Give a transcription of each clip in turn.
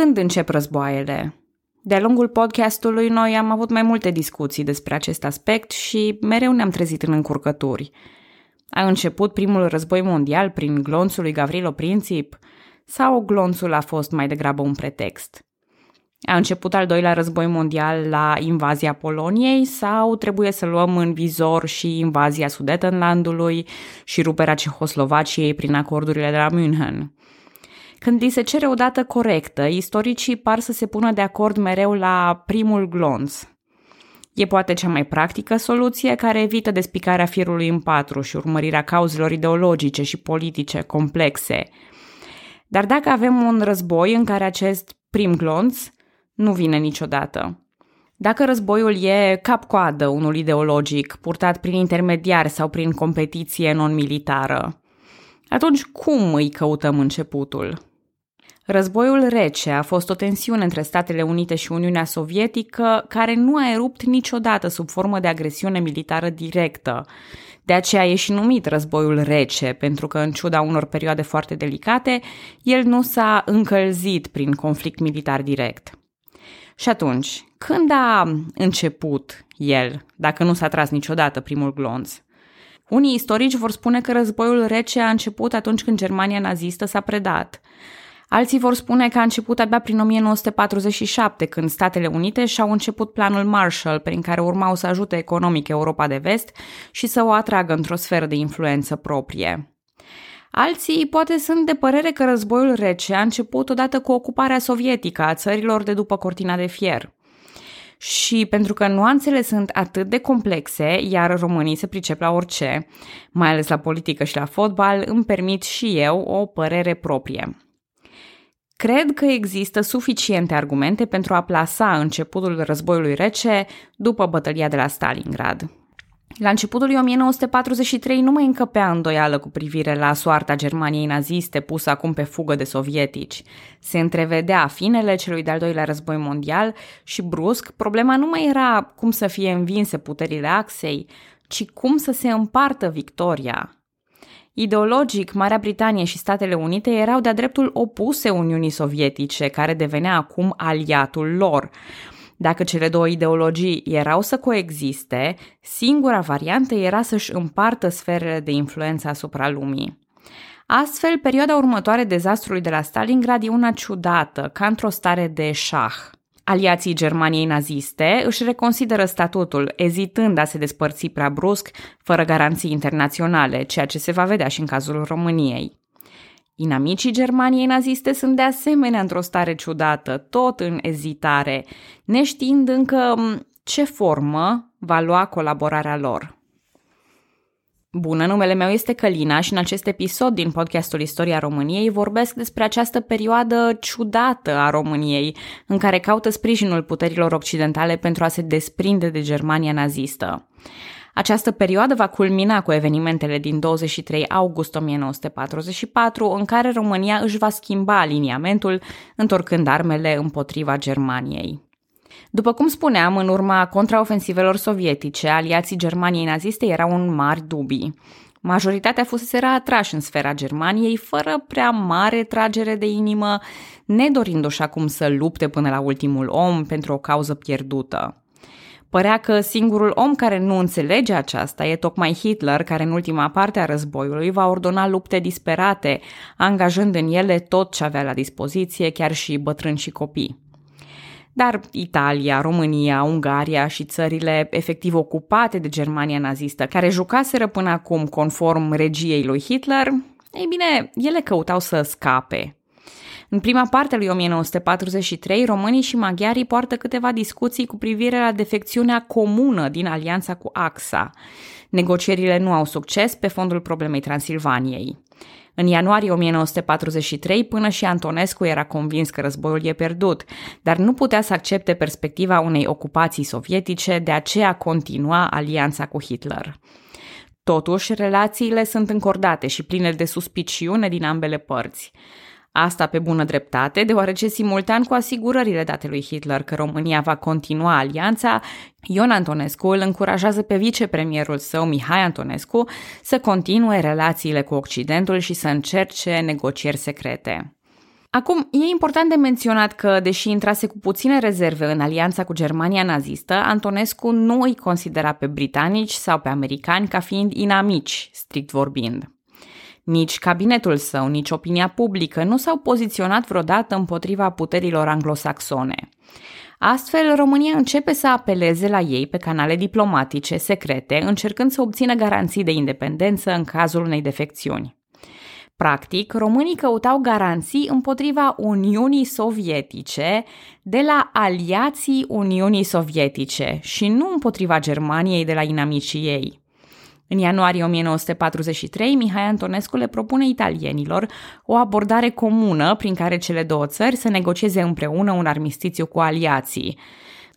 Când încep războaiele? De-a lungul podcastului noi am avut mai multe discuții despre acest aspect și mereu ne-am trezit în încurcături. A început primul război mondial prin glonțul lui Gavrilo Princip sau glonțul a fost mai degrabă un pretext? A început al doilea război mondial la invazia Poloniei sau trebuie să luăm în vizor și invazia Sudetenlandului și ruperea Cehoslovaciei prin acordurile de la München? Când li se cere o dată corectă, istoricii par să se pună de acord mereu la primul glonț. E poate cea mai practică soluție care evită despicarea firului în patru și urmărirea cauzelor ideologice și politice complexe. Dar dacă avem un război în care acest prim glonț nu vine niciodată. Dacă războiul e cap-coadă unul ideologic, purtat prin intermediari sau prin competiție non-militară, atunci cum îi căutăm începutul? Războiul rece a fost o tensiune între Statele Unite și Uniunea Sovietică care nu a erupt niciodată sub formă de agresiune militară directă. De aceea e și numit războiul rece, pentru că în ciuda unor perioade foarte delicate, el nu s-a încălzit prin conflict militar direct. Și atunci, când a început el, dacă nu s-a tras niciodată primul glonț? Unii istorici vor spune că războiul rece a început atunci când Germania nazistă s-a predat. Alții vor spune că a început abia prin 1947, când Statele Unite și-au început planul Marshall, prin care urmau să ajute economic Europa de vest și să o atragă într-o sferă de influență proprie. Alții poate sunt de părere că războiul rece a început odată cu ocuparea sovietică a țărilor de după cortina de fier. Și pentru că nuanțele sunt atât de complexe, iar românii se pricep la orice, mai ales la politică și la fotbal, îmi permit și eu o părere proprie. Cred că există suficiente argumente pentru a plasa începutul războiului rece după bătălia de la Stalingrad. La începutul lui 1943 nu mai încăpea îndoială cu privire la soarta Germaniei naziste pusă acum pe fugă de sovietici. Se întrevedea finele celui de-al doilea război mondial și brusc problema nu mai era cum să fie învinse puterile axei, ci cum să se împartă victoria. Ideologic, Marea Britanie și Statele Unite erau de-a dreptul opuse Uniunii Sovietice, care devenea acum aliatul lor. Dacă cele două ideologii erau să coexiste, singura variantă era să-și împartă sferele de influență asupra lumii. Astfel, perioada următoare dezastrului de la Stalingrad e una ciudată, ca într-o stare de șah. Aliații Germaniei naziste își reconsideră statutul, ezitând a se despărți prea brusc, fără garanții internaționale, ceea ce se va vedea și în cazul României. Inamicii Germaniei naziste sunt de asemenea într-o stare ciudată, tot în ezitare, neștiind încă ce formă va lua colaborarea lor. Bună, numele meu este Călina și în acest episod din podcastul Istoria României vorbesc despre această perioadă ciudată a României, în care caută sprijinul puterilor occidentale pentru a se desprinde de Germania nazistă. Această perioadă va culmina cu evenimentele din 23 august 1944, în care România își va schimba aliniamentul, întorcând armele împotriva Germaniei. După cum spuneam, în urma contraofensivelor sovietice, aliații Germaniei naziste erau în mari dubii. Majoritatea fusese atrași în sfera Germaniei, fără prea mare tragere de inimă, nedorindu-și acum să lupte până la ultimul om pentru o cauză pierdută. Părea că singurul om care nu înțelege aceasta e tocmai Hitler, care în ultima parte a războiului va ordona lupte disperate, angajând în ele tot ce avea la dispoziție, chiar și bătrâni și copii. Dar Italia, România, Ungaria și țările efectiv ocupate de Germania nazistă, care jucaseră până acum conform regiei lui Hitler, ei bine, ele căutau să scape. În prima parte a lui 1943, românii și maghiarii poartă câteva discuții cu privire la defecțiunea comună din alianța cu AXA. Negocierile nu au succes pe fondul problemei Transilvaniei. În ianuarie 1943, până și Antonescu era convins că războiul e pierdut, dar nu putea să accepte perspectiva unei ocupații sovietice, de aceea continua alianța cu Hitler. Totuși, relațiile sunt încordate și pline de suspiciune din ambele părți. Asta pe bună dreptate, deoarece simultan cu asigurările date lui Hitler că România va continua alianța, Ion Antonescu îl încurajează pe vicepremierul său, Mihai Antonescu, să continue relațiile cu Occidentul și să încerce negocieri secrete. Acum, e important de menționat că, deși intrase cu puține rezerve în alianța cu Germania nazistă, Antonescu nu îi considera pe britanici sau pe americani ca fiind inamici, strict vorbind. Nici cabinetul său, nici opinia publică nu s-au poziționat vreodată împotriva puterilor anglosaxone. Astfel, România începe să apeleze la ei pe canale diplomatice secrete, încercând să obțină garanții de independență în cazul unei defecțiuni. Practic, românii căutau garanții împotriva Uniunii Sovietice de la aliații Uniunii Sovietice și nu împotriva Germaniei de la inamicii ei. În ianuarie 1943, Mihai Antonescu le propune italienilor o abordare comună prin care cele două țări să negocieze împreună un armistițiu cu aliații.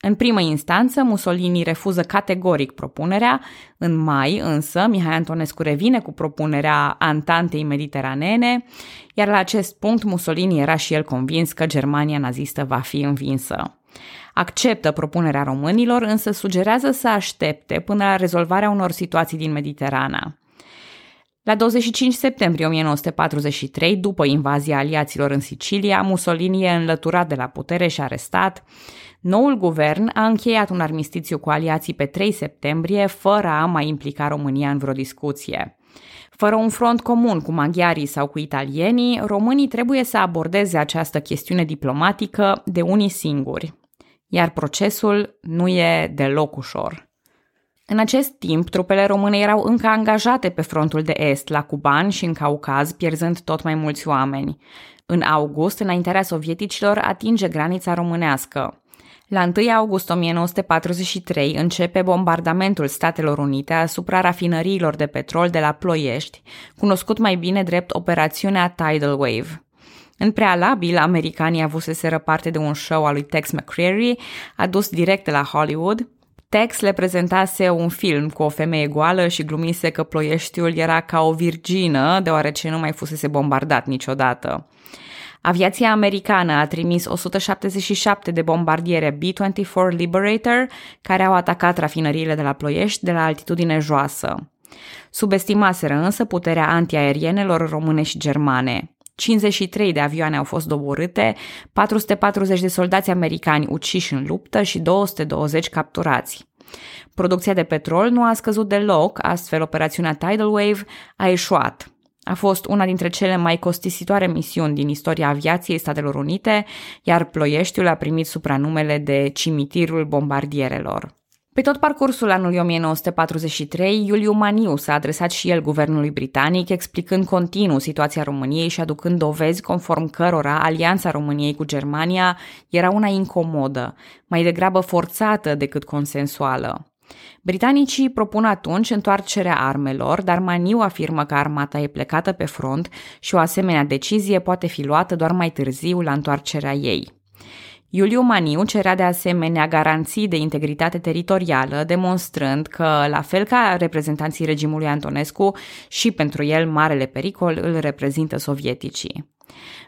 În primă instanță, Mussolini refuză categoric propunerea, în mai însă Mihai Antonescu revine cu propunerea Antantei mediteranene, iar la acest punct Mussolini era și el convins că Germania nazistă va fi învinsă. Acceptă propunerea românilor, însă sugerează să aștepte până la rezolvarea unor situații din Mediterana. La 25 septembrie 1943, după invazia aliaților în Sicilia, Mussolini e înlăturat de la putere și arestat. Noul guvern a încheiat un armistițiu cu aliații pe 3 septembrie, fără a mai implica România în vreo discuție. Fără un front comun cu maghiarii sau cu italienii, românii trebuie să abordeze această chestiune diplomatică de unii singuri. Iar procesul nu e deloc ușor. În acest timp, trupele române erau încă angajate pe frontul de est, la Cuban și în Caucaz, pierzând tot mai mulți oameni. În august, înaintarea sovieticilor atinge granița românească. La 1 august 1943 începe bombardamentul Statelor Unite asupra rafinăriilor de petrol de la Ploiești, cunoscut mai bine drept operațiunea Tidal Wave. În prealabil, americanii avuseseră parte de un show al lui Tex McCreary, adus direct de la Hollywood, Tex le prezentase un film cu o femeie goală și glumise că ploieștiul era ca o virgină, deoarece nu mai fusese bombardat niciodată. Aviația americană a trimis 177 de bombardiere B-24 Liberator care au atacat rafinăriile de la Ploiești de la altitudine joasă. Subestimaseră însă puterea antiaerienelor române și germane. 53 de avioane au fost doborâte, 440 de soldați americani uciși în luptă și 220 capturați. Producția de petrol nu a scăzut deloc, astfel operațiunea Tidal Wave a eșuat. A fost una dintre cele mai costisitoare misiuni din istoria aviației Statelor Unite, iar Ploieștiul a primit supranumele de cimitirul bombardierelor. Pe tot parcursul anului 1943, Iuliu Maniu s-a adresat și el guvernului britanic, explicând continuu situația României și aducând dovezi conform cărora alianța României cu Germania era una incomodă, mai degrabă forțată decât consensuală. Britanicii propun atunci întoarcerea armelor, dar Maniu afirmă că armata e plecată pe front și o asemenea decizie poate fi luată doar mai târziu la întoarcerea ei. Iuliu Maniu cerea de asemenea garanții de integritate teritorială, demonstrând că, la fel ca reprezentanții regimului Antonescu, și pentru el marele pericol îl reprezintă sovieticii.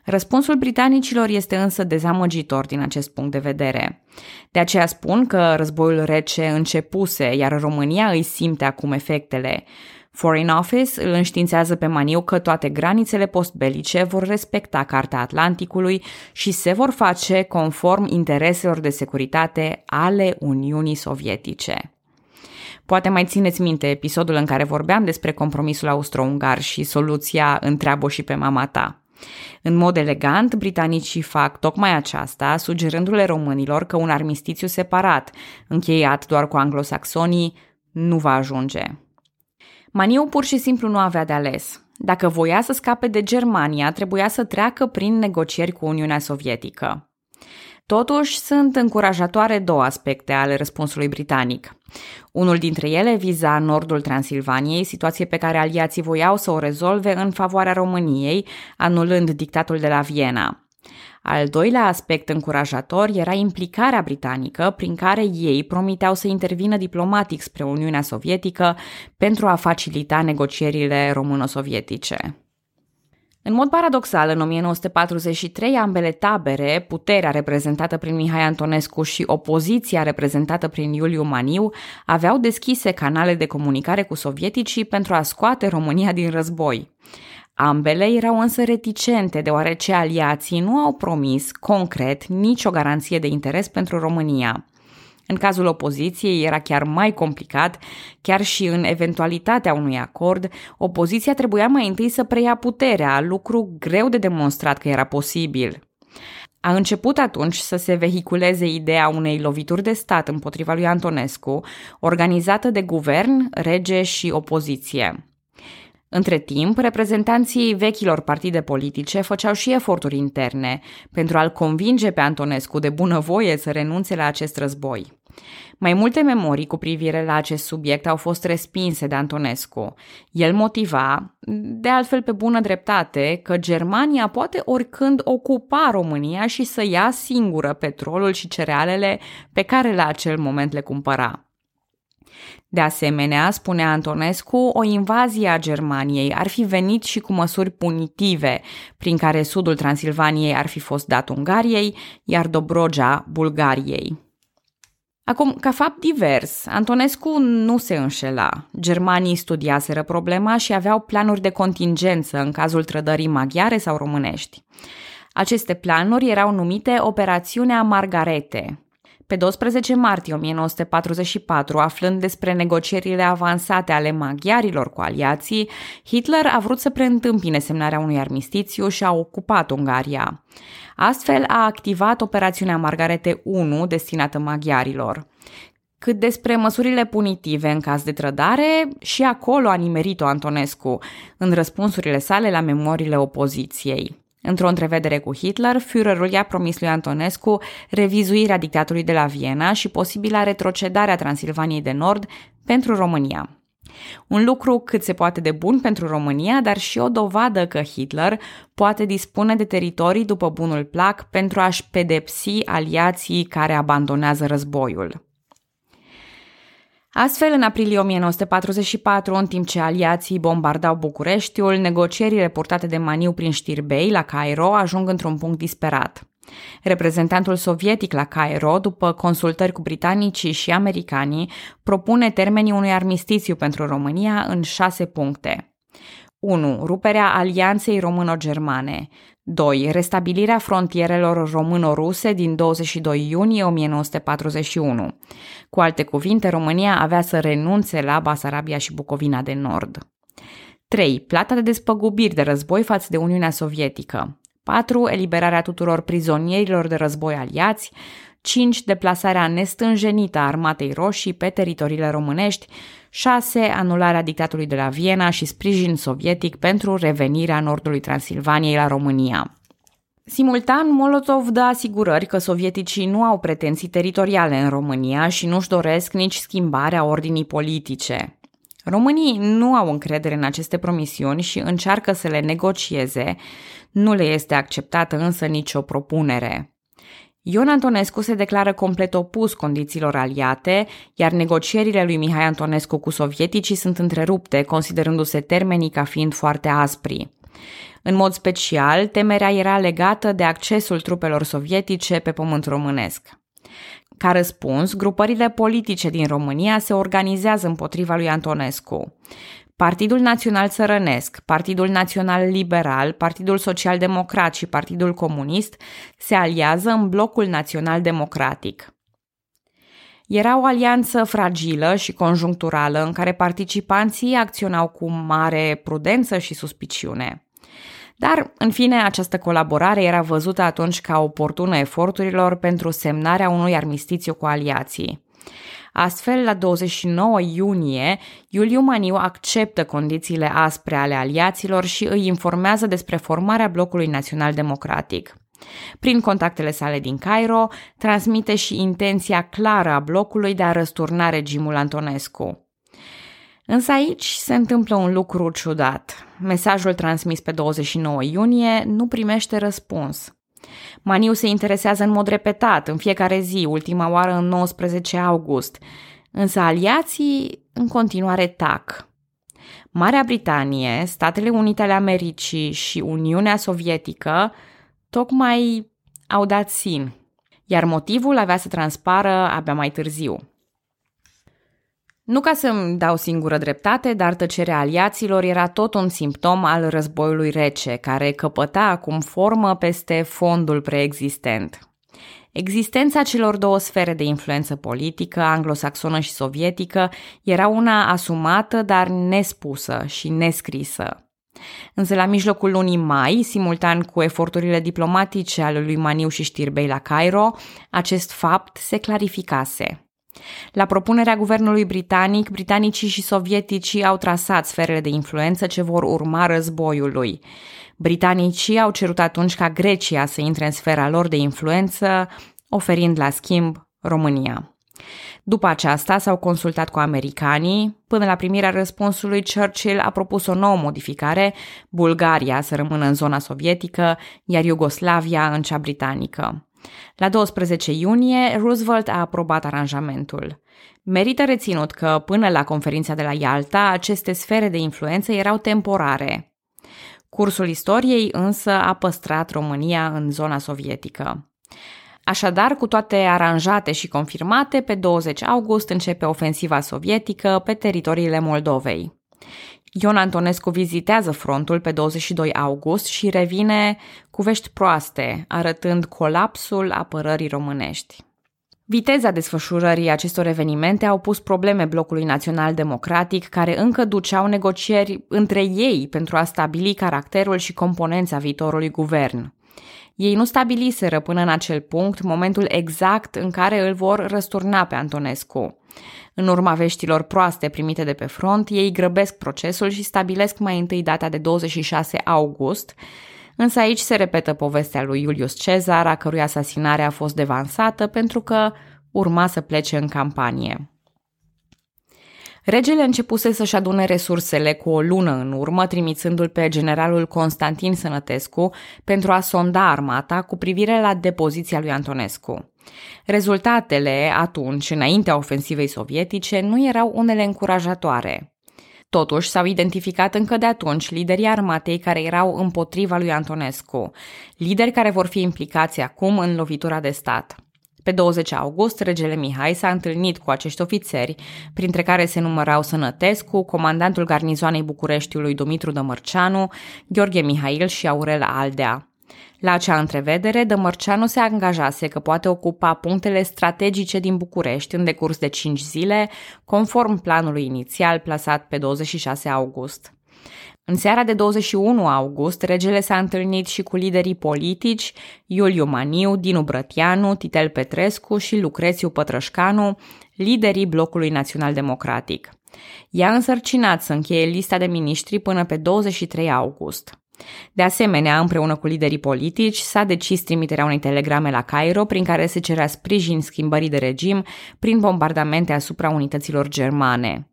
Răspunsul britanicilor este însă dezamăgitor din acest punct de vedere. De aceea spun că războiul rece începuse, iar România îi simte acum efectele. Foreign Office îl înștiințează pe Maniu că toate granițele postbelice vor respecta Carta Atlanticului și se vor face conform intereselor de securitate ale Uniunii Sovietice. Poate mai țineți minte episodul în care vorbeam despre compromisul austro-ungar și soluția întreabă și pe mama ta. În mod elegant, britanicii fac tocmai aceasta, sugerându-le românilor că un armistițiu separat, încheiat doar cu anglosaxonii, nu va ajunge. Maniu pur și simplu nu avea de ales. Dacă voia să scape de Germania, trebuia să treacă prin negocieri cu Uniunea Sovietică. Totuși, sunt încurajatoare două aspecte ale răspunsului britanic. Unul dintre ele viza nordul Transilvaniei, situație pe care aliații voiau să o rezolve în favoarea României, anulând dictatul de la Viena. Al doilea aspect încurajator era implicarea britanică, prin care ei promiteau să intervină diplomatic spre Uniunea Sovietică pentru a facilita negocierile româno-sovietice. În mod paradoxal, în 1943, ambele tabere, puterea reprezentată prin Mihai Antonescu și opoziția reprezentată prin Iuliu Maniu, aveau deschise canale de comunicare cu sovieticii pentru a scoate România din război. Ambele erau însă reticente, deoarece aliații nu au promis concret nicio garanție de interes pentru România. În cazul opoziției era chiar mai complicat, chiar și în eventualitatea unui acord, opoziția trebuia mai întâi să preia puterea, lucru greu de demonstrat că era posibil. A început atunci să se vehiculeze ideea unei lovituri de stat împotriva lui Antonescu, organizată de guvern, rege și opoziție. Între timp, reprezentanții vechilor partide politice făceau și eforturi interne pentru a-l convinge pe Antonescu de bunăvoie să renunțe la acest război. Mai multe memorii cu privire la acest subiect au fost respinse de Antonescu. El motiva, de altfel pe bună dreptate, că Germania poate oricând ocupa România și să ia singură petrolul și cerealele pe care la acel moment le cumpăra. De asemenea, spunea Antonescu, o invazie a Germaniei ar fi venit și cu măsuri punitive, prin care sudul Transilvaniei ar fi fost dat Ungariei, iar Dobrogea Bulgariei. Acum, ca fapt divers, Antonescu nu se înșela. Germanii studiaseră problema și aveau planuri de contingență în cazul trădării maghiare sau românești. Aceste planuri erau numite Operațiunea Margarete, pe 12 martie 1944, aflând despre negocierile avansate ale maghiarilor cu aliații, Hitler a vrut să preîntâmpine semnarea unui armistițiu și a ocupat Ungaria. Astfel a activat operațiunea Margarete 1 destinată maghiarilor. Cât despre măsurile punitive în caz de trădare, și acolo a nimerit-o Antonescu în răspunsurile sale la memoriile opoziției. Într-o întrevedere cu Hitler, Führerul i-a promis lui Antonescu revizuirea dictatului de la Viena și posibila retrocedare a Transilvaniei de Nord pentru România. Un lucru cât se poate de bun pentru România, dar și o dovadă că Hitler poate dispune de teritorii după bunul plac pentru a-și pedepsi aliații care abandonează războiul. Astfel, în aprilie 1944, în timp ce aliații bombardau Bucureștiul, negocierile purtate de Maniu prin știrbei la Cairo ajung într-un punct disperat. Reprezentantul sovietic la Cairo, după consultări cu britanicii și americanii, propune termenii unui armistițiu pentru România în șase puncte. 1. Ruperea alianței româno-germane. 2. Restabilirea frontierelor româno-ruse din 22 iunie 1941. Cu alte cuvinte, România avea să renunțe la Basarabia și Bucovina de Nord. 3. Plata de despăgubiri de război față de Uniunea Sovietică. 4. Eliberarea tuturor prizonierilor de război aliați. 5. Deplasarea nestânjenită a armatei roșii pe teritoriile românești. 6. Anularea dictatului de la Viena și sprijin sovietic pentru revenirea nordului Transilvaniei la România. Simultan, Molotov dă asigurări că sovieticii nu au pretenții teritoriale în România și nu-și doresc nici schimbarea ordinii politice. Românii nu au încredere în aceste promisiuni și încearcă să le negocieze, nu le este acceptată însă nicio propunere. Ion Antonescu se declară complet opus condițiilor aliate, iar negocierile lui Mihai Antonescu cu sovieticii sunt întrerupte, considerându-se termenii ca fiind foarte aspri. În mod special, temerea era legată de accesul trupelor sovietice pe pământ românesc. Ca răspuns, grupările politice din România se organizează împotriva lui Antonescu. Partidul Național Țărănesc, Partidul Național Liberal, Partidul Social Democrat și Partidul Comunist se aliază în blocul Național Democratic. Era o alianță fragilă și conjuncturală în care participanții acționau cu mare prudență și suspiciune. Dar, în fine, această colaborare era văzută atunci ca oportună eforturilor pentru semnarea unui armistițiu cu aliații. Astfel, la 29 iunie, Iuliu Maniu acceptă condițiile aspre ale aliaților și îi informează despre formarea blocului național democratic. Prin contactele sale din Cairo, transmite și intenția clară a blocului de a răsturna regimul Antonescu. Însă aici se întâmplă un lucru ciudat. Mesajul transmis pe 29 iunie nu primește răspuns. Maniu se interesează în mod repetat, în fiecare zi, ultima oară în 19 august, însă aliații în continuare tac. Marea Britanie, Statele Unite ale Americii și Uniunea Sovietică tocmai au dat sin, iar motivul avea să transpară abia mai târziu. Nu ca să-mi dau singură dreptate, dar tăcerea aliaților era tot un simptom al războiului rece, care căpăta acum formă peste fondul preexistent. Existența celor două sfere de influență politică, anglosaxonă și sovietică, era una asumată, dar nespusă și nescrisă. Însă la mijlocul lunii mai, simultan cu eforturile diplomatice ale lui Maniu și Știrbei la Cairo, acest fapt se clarificase. La propunerea guvernului britanic, britanicii și sovieticii au trasat sferele de influență ce vor urma războiului. Britanicii au cerut atunci ca Grecia să intre în sfera lor de influență, oferind la schimb România. După aceasta s-au consultat cu americanii. Până la primirea răspunsului, Churchill a propus o nouă modificare, Bulgaria să rămână în zona sovietică, iar Iugoslavia în cea britanică. La 12 iunie, Roosevelt a aprobat aranjamentul. Merită reținut că, până la conferința de la Ialta, aceste sfere de influență erau temporare. Cursul istoriei însă a păstrat România în zona sovietică. Așadar, cu toate aranjate și confirmate, pe 20 august începe ofensiva sovietică pe teritoriile Moldovei. Ion Antonescu vizitează frontul pe 22 august și revine cu vești proaste, arătând colapsul apărării românești. Viteza desfășurării acestor evenimente au pus probleme blocului național democratic, care încă duceau negocieri între ei pentru a stabili caracterul și componența viitorului guvern. Ei nu stabiliseră până în acel punct momentul exact în care îl vor răsturna pe Antonescu. În urma veștilor proaste primite de pe front, ei grăbesc procesul și stabilesc mai întâi data de 26 august, însă aici se repetă povestea lui Iulius Cezar, a cărui asasinare a fost devansată pentru că urma să plece în campanie. Regele începuse să-și adune resursele cu o lună în urmă, trimițându-l pe generalul Constantin Sănătescu pentru a sonda armata cu privire la depoziția lui Antonescu. Rezultatele, atunci, înaintea ofensivei sovietice, nu erau unele încurajatoare. Totuși, s-au identificat încă de atunci liderii armatei care erau împotriva lui Antonescu, lideri care vor fi implicați acum în lovitura de stat. Pe 20 august, regele Mihai s-a întâlnit cu acești ofițeri, printre care se numărau Sănătescu, comandantul garnizoanei Bucureștiului Dumitru Dămărceanu, Gheorghe Mihail și Aurel Aldea. La acea întrevedere, Dămărceanu se angajase că poate ocupa punctele strategice din București în decurs de 5 zile, conform planului inițial plasat pe 26 august. În seara de 21 august, regele s-a întâlnit și cu liderii politici Iuliu Maniu, Dinu Brătianu, Titel Petrescu și Lucrețiu Pătrășcanu, liderii blocului național democratic. I-a însărcinat să încheie lista de miniștri până pe 23 august. De asemenea, împreună cu liderii politici, s-a decis trimiterea unei telegrame la Cairo prin care se cerea sprijin schimbării de regim prin bombardamente asupra unităților germane.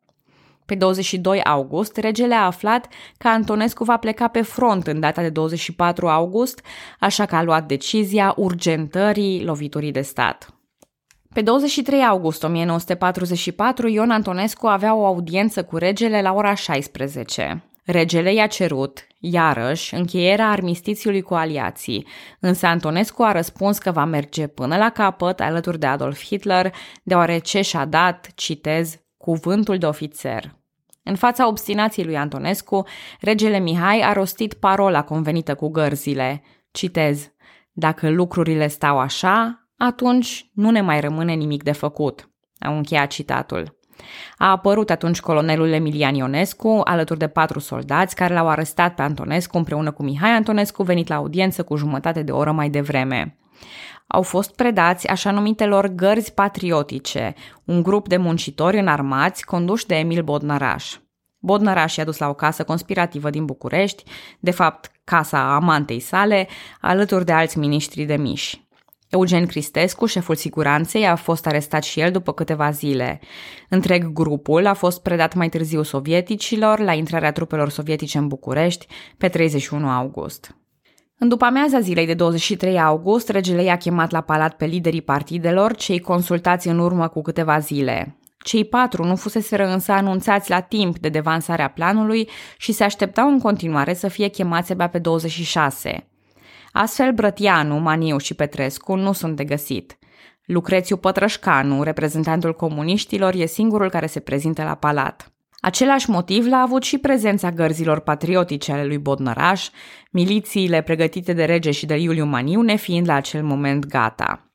Pe 22 august, regele a aflat că Antonescu va pleca pe front în data de 24 august, așa că a luat decizia urgentării loviturii de stat. Pe 23 august 1944, Ion Antonescu avea o audiență cu regele la ora 16. Regele i-a cerut, iarăși, încheierea armistițiului cu aliații, însă Antonescu a răspuns că va merge până la capăt alături de Adolf Hitler, deoarece și-a dat, citez, cuvântul de ofițer. În fața obstinației lui Antonescu, regele Mihai a rostit parola convenită cu gărzile. Citez, Dacă lucrurile stau așa, atunci nu ne mai rămâne nimic de făcut. Au încheiat citatul. A apărut atunci colonelul Emilian Ionescu, alături de patru soldați care l-au arestat pe Antonescu împreună cu Mihai Antonescu, venit la audiență cu jumătate de oră mai devreme au fost predați așa numitelor gărzi patriotice, un grup de muncitori înarmați conduși de Emil Bodnaraș. Bodnaraș i-a dus la o casă conspirativă din București, de fapt casa amantei sale, alături de alți miniștri de miși. Eugen Cristescu, șeful siguranței, a fost arestat și el după câteva zile. Întreg grupul a fost predat mai târziu sovieticilor la intrarea trupelor sovietice în București pe 31 august. În după amiaza zilei de 23 august, regele i-a chemat la palat pe liderii partidelor, cei consultați în urmă cu câteva zile. Cei patru nu fuseseră însă anunțați la timp de devansarea planului și se așteptau în continuare să fie chemați abia pe 26. Astfel, Brătianu, Maniu și Petrescu nu sunt de găsit. Lucrețiu Pătrășcanu, reprezentantul comuniștilor, e singurul care se prezintă la palat. Același motiv l-a avut și prezența gărzilor patriotice ale lui Bodnăraș, milițiile pregătite de rege și de Iuliu Maniu nefiind la acel moment gata.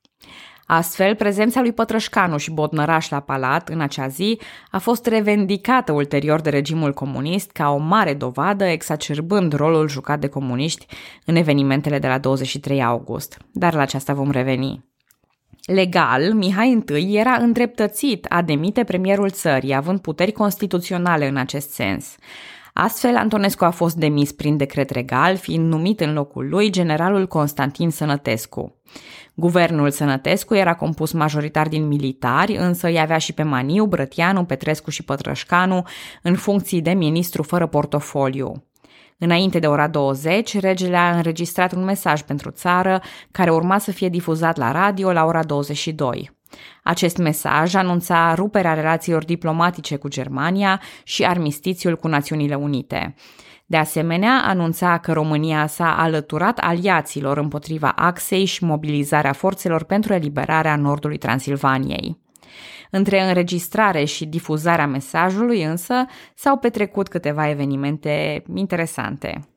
Astfel, prezența lui Pătrășcanu și Bodnăraș la palat în acea zi a fost revendicată ulterior de regimul comunist ca o mare dovadă, exacerbând rolul jucat de comuniști în evenimentele de la 23 august. Dar la aceasta vom reveni. Legal, Mihai I era îndreptățit a demite premierul țării, având puteri constituționale în acest sens. Astfel, Antonescu a fost demis prin decret regal, fiind numit în locul lui generalul Constantin Sănătescu. Guvernul Sănătescu era compus majoritar din militari, însă îi avea și pe Maniu, Brătianu, Petrescu și Pătrășcanu în funcții de ministru fără portofoliu. Înainte de ora 20, regele a înregistrat un mesaj pentru țară care urma să fie difuzat la radio la ora 22. Acest mesaj anunța ruperea relațiilor diplomatice cu Germania și armistițiul cu Națiunile Unite. De asemenea, anunța că România s-a alăturat aliaților împotriva axei și mobilizarea forțelor pentru eliberarea nordului Transilvaniei. Între înregistrare și difuzarea mesajului însă s-au petrecut câteva evenimente interesante.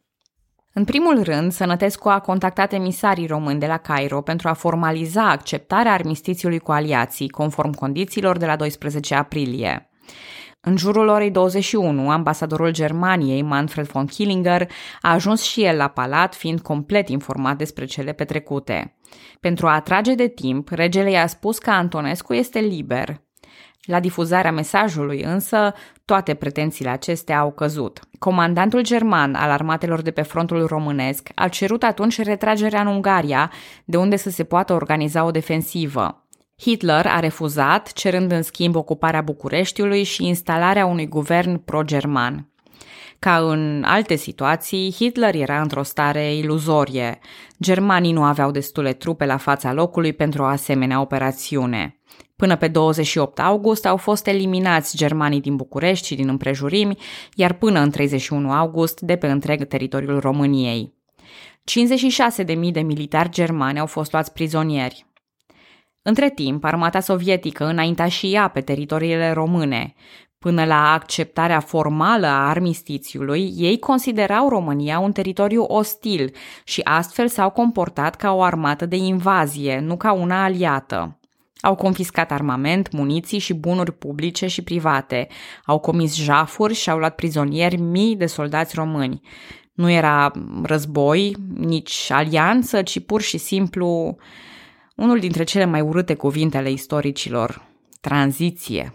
În primul rând, Sănătescu a contactat emisarii români de la Cairo pentru a formaliza acceptarea armistițiului cu aliații, conform condițiilor de la 12 aprilie. În jurul orei 21, ambasadorul Germaniei, Manfred von Killinger, a ajuns și el la palat, fiind complet informat despre cele petrecute. Pentru a atrage de timp, regele i-a spus că Antonescu este liber. La difuzarea mesajului însă, toate pretențiile acestea au căzut. Comandantul german al armatelor de pe frontul românesc a cerut atunci retragerea în Ungaria, de unde să se poată organiza o defensivă. Hitler a refuzat, cerând în schimb ocuparea Bucureștiului și instalarea unui guvern pro-german. Ca în alte situații, Hitler era într-o stare iluzorie. Germanii nu aveau destule trupe la fața locului pentru o asemenea operațiune. Până pe 28 august au fost eliminați germanii din București și din împrejurimi, iar până în 31 august de pe întreg teritoriul României. 56.000 de militari germani au fost luați prizonieri. Între timp, armata sovietică înainta și ea pe teritoriile române. Până la acceptarea formală a armistițiului, ei considerau România un teritoriu ostil și astfel s-au comportat ca o armată de invazie, nu ca una aliată. Au confiscat armament, muniții și bunuri publice și private, au comis jafuri și au luat prizonieri mii de soldați români. Nu era război, nici alianță, ci pur și simplu unul dintre cele mai urâte cuvinte ale istoricilor, tranziție.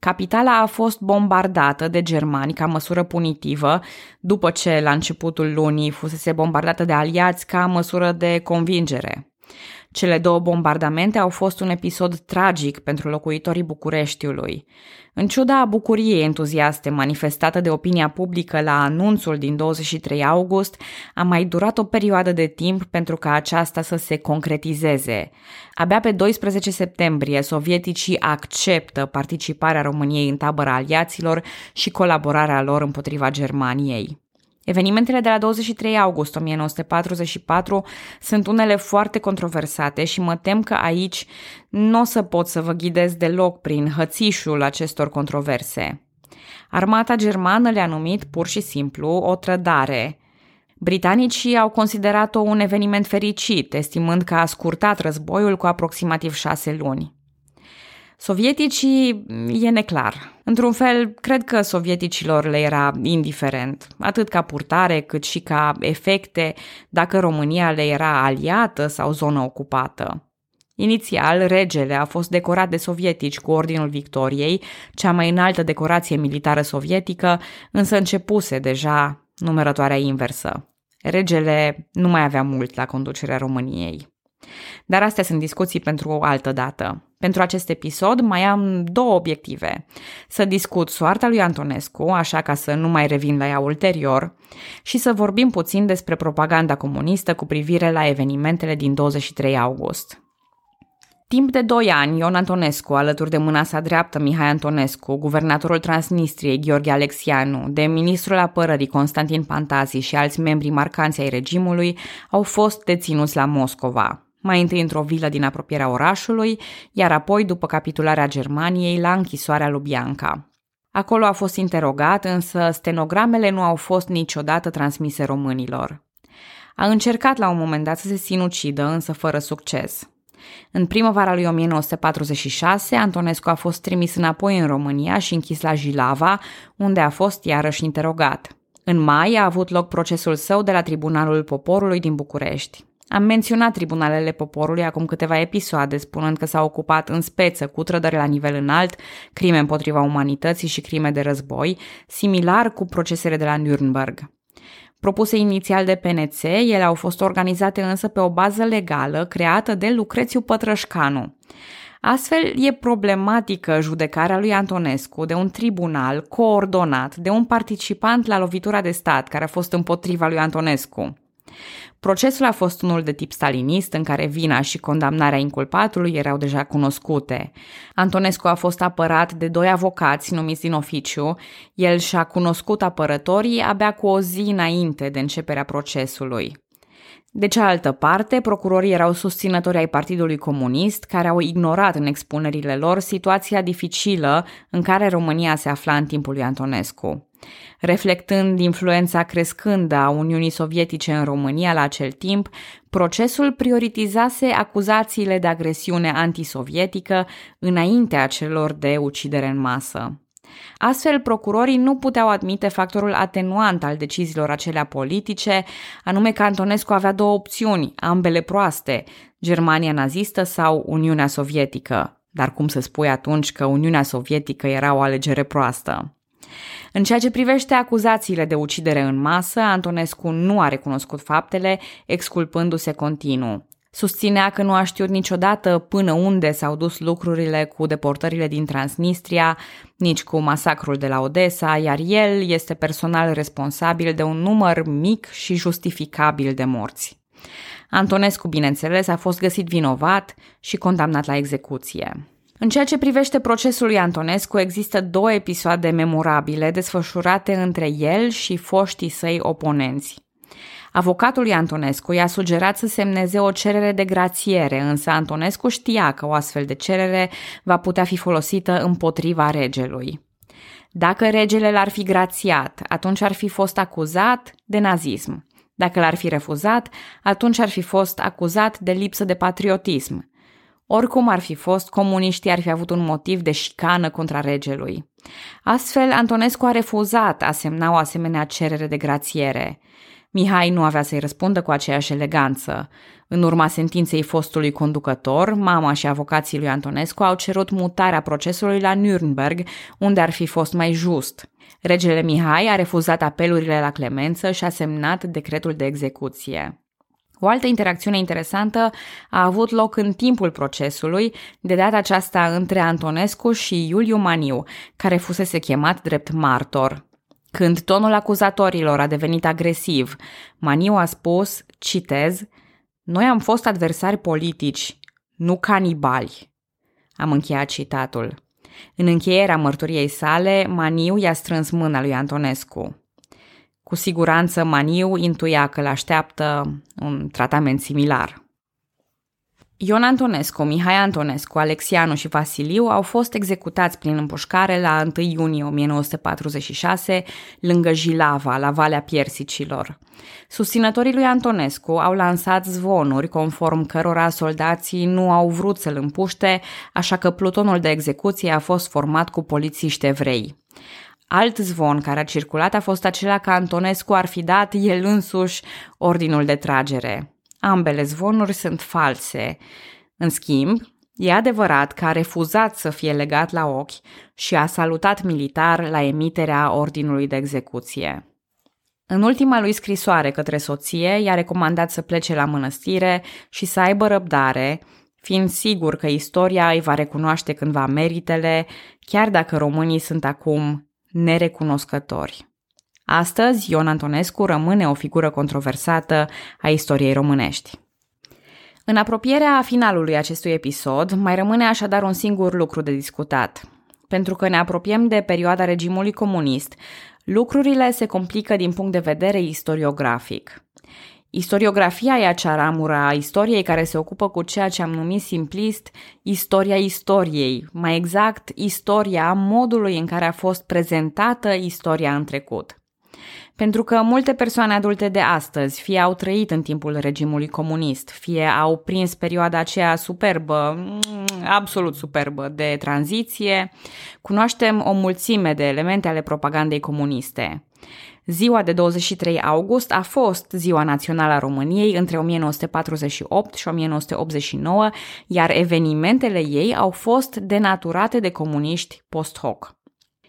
Capitala a fost bombardată de germani ca măsură punitivă, după ce la începutul lunii fusese bombardată de aliați ca măsură de convingere. Cele două bombardamente au fost un episod tragic pentru locuitorii Bucureștiului. În ciuda bucuriei entuziaste manifestată de opinia publică la anunțul din 23 august, a mai durat o perioadă de timp pentru ca aceasta să se concretizeze. Abia pe 12 septembrie, sovieticii acceptă participarea României în tabăra aliaților și colaborarea lor împotriva Germaniei. Evenimentele de la 23 august 1944 sunt unele foarte controversate și mă tem că aici nu o să pot să vă ghidez deloc prin hățișul acestor controverse. Armata germană le-a numit pur și simplu o trădare. Britanicii au considerat-o un eveniment fericit, estimând că a scurtat războiul cu aproximativ șase luni. Sovieticii e neclar. Într-un fel, cred că sovieticilor le era indiferent, atât ca purtare cât și ca efecte, dacă România le era aliată sau zonă ocupată. Inițial, regele a fost decorat de sovietici cu Ordinul Victoriei, cea mai înaltă decorație militară sovietică, însă începuse deja numărătoarea inversă. Regele nu mai avea mult la conducerea României. Dar astea sunt discuții pentru o altă dată. Pentru acest episod mai am două obiective. Să discut soarta lui Antonescu, așa ca să nu mai revin la ea ulterior, și să vorbim puțin despre propaganda comunistă cu privire la evenimentele din 23 august. Timp de doi ani, Ion Antonescu, alături de mâna sa dreaptă Mihai Antonescu, guvernatorul Transnistriei Gheorghe Alexianu, de ministrul apărării Constantin Pantazi și alți membri marcanți ai regimului, au fost deținuți la Moscova. Mai întâi într-o vilă din apropierea orașului, iar apoi, după capitularea Germaniei, la închisoarea Lubianca. Acolo a fost interogat, însă stenogramele nu au fost niciodată transmise românilor. A încercat la un moment dat să se sinucidă, însă fără succes. În primăvara lui 1946, Antonescu a fost trimis înapoi în România și închis la Jilava, unde a fost iarăși interogat. În mai a avut loc procesul său de la Tribunalul Poporului din București. Am menționat tribunalele poporului acum câteva episoade, spunând că s-a ocupat în speță cu trădări la nivel înalt, crime împotriva umanității și crime de război, similar cu procesele de la Nürnberg. Propuse inițial de PNC, ele au fost organizate însă pe o bază legală creată de Lucrețiu Pătrășcanu. Astfel, e problematică judecarea lui Antonescu de un tribunal coordonat de un participant la lovitura de stat care a fost împotriva lui Antonescu. Procesul a fost unul de tip stalinist, în care vina și condamnarea inculpatului erau deja cunoscute. Antonescu a fost apărat de doi avocați numiți din oficiu. El și-a cunoscut apărătorii abia cu o zi înainte de începerea procesului. De cealaltă parte, procurorii erau susținători ai Partidului Comunist, care au ignorat în expunerile lor situația dificilă în care România se afla în timpul lui Antonescu. Reflectând influența crescândă a Uniunii Sovietice în România la acel timp, procesul prioritizase acuzațiile de agresiune antisovietică înaintea celor de ucidere în masă. Astfel, procurorii nu puteau admite factorul atenuant al deciziilor acelea politice, anume că Antonescu avea două opțiuni, ambele proaste, Germania nazistă sau Uniunea Sovietică. Dar cum să spui atunci că Uniunea Sovietică era o alegere proastă? În ceea ce privește acuzațiile de ucidere în masă, Antonescu nu a recunoscut faptele, exculpându-se continuu. Susținea că nu a știut niciodată până unde s-au dus lucrurile cu deportările din Transnistria, nici cu masacrul de la Odessa, iar el este personal responsabil de un număr mic și justificabil de morți. Antonescu, bineînțeles, a fost găsit vinovat și condamnat la execuție. În ceea ce privește procesul lui Antonescu, există două episoade memorabile desfășurate între el și foștii săi oponenți. Avocatul lui Antonescu i-a sugerat să semneze o cerere de grațiere, însă Antonescu știa că o astfel de cerere va putea fi folosită împotriva regelui. Dacă regele l-ar fi grațiat, atunci ar fi fost acuzat de nazism. Dacă l-ar fi refuzat, atunci ar fi fost acuzat de lipsă de patriotism. Oricum ar fi fost, comuniștii ar fi avut un motiv de șicană contra regelui. Astfel, Antonescu a refuzat a semna o asemenea cerere de grațiere. Mihai nu avea să-i răspundă cu aceeași eleganță. În urma sentinței fostului conducător, mama și avocații lui Antonescu au cerut mutarea procesului la Nürnberg, unde ar fi fost mai just. Regele Mihai a refuzat apelurile la clemență și a semnat decretul de execuție. O altă interacțiune interesantă a avut loc în timpul procesului, de data aceasta între Antonescu și Iuliu Maniu, care fusese chemat drept martor. Când tonul acuzatorilor a devenit agresiv, Maniu a spus, citez, Noi am fost adversari politici, nu canibali. Am încheiat citatul. În încheierea mărturiei sale, Maniu i-a strâns mâna lui Antonescu. Cu siguranță Maniu intuia că îl așteaptă un tratament similar. Ion Antonescu, Mihai Antonescu, Alexianu și Vasiliu au fost executați prin împușcare la 1 iunie 1946 lângă Jilava, la Valea Piersicilor. Susținătorii lui Antonescu au lansat zvonuri conform cărora soldații nu au vrut să-l împuște, așa că plutonul de execuție a fost format cu polițiști evrei. Alt zvon care a circulat a fost acela că Antonescu ar fi dat el însuși ordinul de tragere. Ambele zvonuri sunt false. În schimb, e adevărat că a refuzat să fie legat la ochi și a salutat militar la emiterea ordinului de execuție. În ultima lui scrisoare către soție, i-a recomandat să plece la mănăstire și să aibă răbdare, fiind sigur că istoria îi va recunoaște cândva meritele, chiar dacă românii sunt acum nerecunoscători. Astăzi, Ion Antonescu rămâne o figură controversată a istoriei românești. În apropierea finalului acestui episod, mai rămâne așadar un singur lucru de discutat. Pentru că ne apropiem de perioada regimului comunist, lucrurile se complică din punct de vedere istoriografic. Istoriografia e acea ramură a istoriei care se ocupă cu ceea ce am numit simplist istoria istoriei, mai exact istoria modului în care a fost prezentată istoria în trecut. Pentru că multe persoane adulte de astăzi fie au trăit în timpul regimului comunist, fie au prins perioada aceea superbă, mm, absolut superbă, de tranziție, cunoaștem o mulțime de elemente ale propagandei comuniste. Ziua de 23 august a fost Ziua Națională a României între 1948 și 1989, iar evenimentele ei au fost denaturate de comuniști post hoc.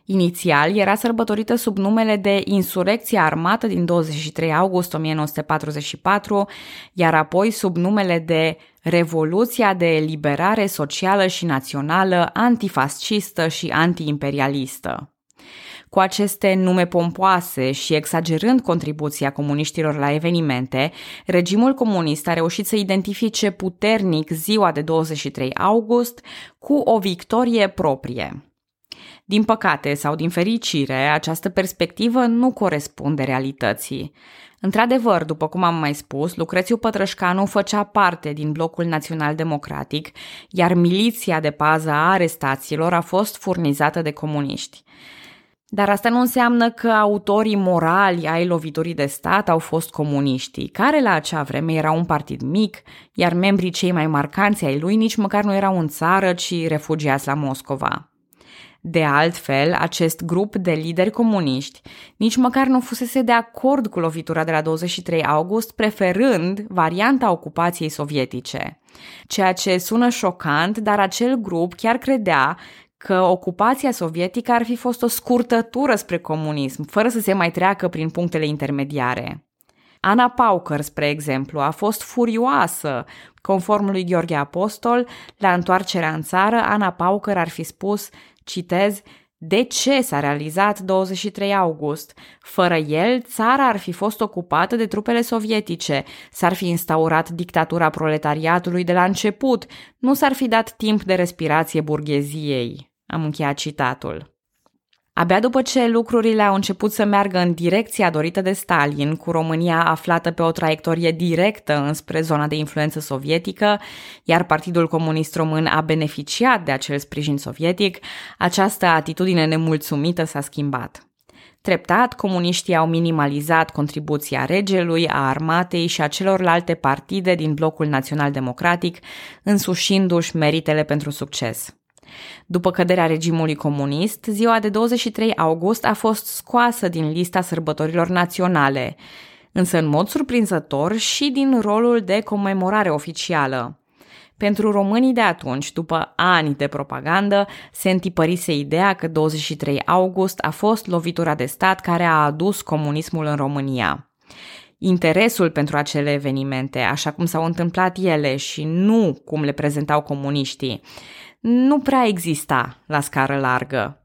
Inițial era sărbătorită sub numele de Insurecția Armată din 23 august 1944, iar apoi sub numele de Revoluția de Eliberare Socială și Națională Antifascistă și Antiimperialistă. Cu aceste nume pompoase și exagerând contribuția comuniștilor la evenimente, regimul comunist a reușit să identifice puternic ziua de 23 august cu o victorie proprie. Din păcate sau din fericire, această perspectivă nu corespunde realității. Într-adevăr, după cum am mai spus, Lucrețiu Pătrășcanu făcea parte din blocul național democratic, iar miliția de pază a arestațiilor a fost furnizată de comuniști. Dar asta nu înseamnă că autorii morali ai loviturii de stat au fost comuniștii, care la acea vreme era un partid mic, iar membrii cei mai marcanți ai lui nici măcar nu erau în țară, ci refugiați la Moscova. De altfel, acest grup de lideri comuniști nici măcar nu fusese de acord cu lovitura de la 23 august, preferând varianta ocupației sovietice. Ceea ce sună șocant, dar acel grup chiar credea că ocupația sovietică ar fi fost o scurtătură spre comunism, fără să se mai treacă prin punctele intermediare. Ana Pauker, spre exemplu, a fost furioasă. Conform lui Gheorghe Apostol, la întoarcerea în țară, Ana Pauker ar fi spus Citez, de ce s-a realizat 23 august? Fără el, țara ar fi fost ocupată de trupele sovietice, s-ar fi instaurat dictatura proletariatului de la început, nu s-ar fi dat timp de respirație burgheziei. Am încheiat citatul. Abia după ce lucrurile au început să meargă în direcția dorită de Stalin, cu România aflată pe o traiectorie directă înspre zona de influență sovietică, iar Partidul Comunist Român a beneficiat de acel sprijin sovietic, această atitudine nemulțumită s-a schimbat. Treptat, comuniștii au minimalizat contribuția regelui, a armatei și a celorlalte partide din blocul național-democratic, însușindu-și meritele pentru succes. După căderea regimului comunist, ziua de 23 august a fost scoasă din lista sărbătorilor naționale, însă în mod surprinzător și din rolul de comemorare oficială. Pentru românii de atunci, după ani de propagandă, se întipărise ideea că 23 august a fost lovitura de stat care a adus comunismul în România. Interesul pentru acele evenimente, așa cum s-au întâmplat ele și nu cum le prezentau comuniștii, nu prea exista la scară largă.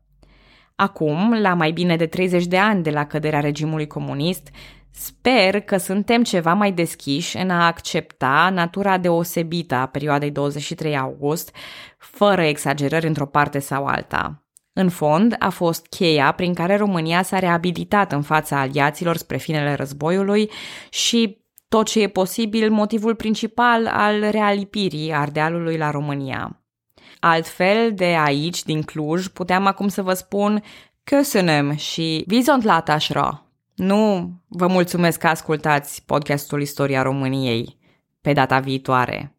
Acum, la mai bine de 30 de ani de la căderea regimului comunist, sper că suntem ceva mai deschiși în a accepta natura deosebită a perioadei 23 august, fără exagerări într-o parte sau alta. În fond, a fost cheia prin care România s-a reabilitat în fața aliaților spre finele războiului și tot ce e posibil motivul principal al realipirii Ardealului la România. Altfel de aici, din Cluj, puteam acum să vă spun Köszönöm și Vizontlatásra. Nu vă mulțumesc că ascultați podcastul Istoria României pe data viitoare.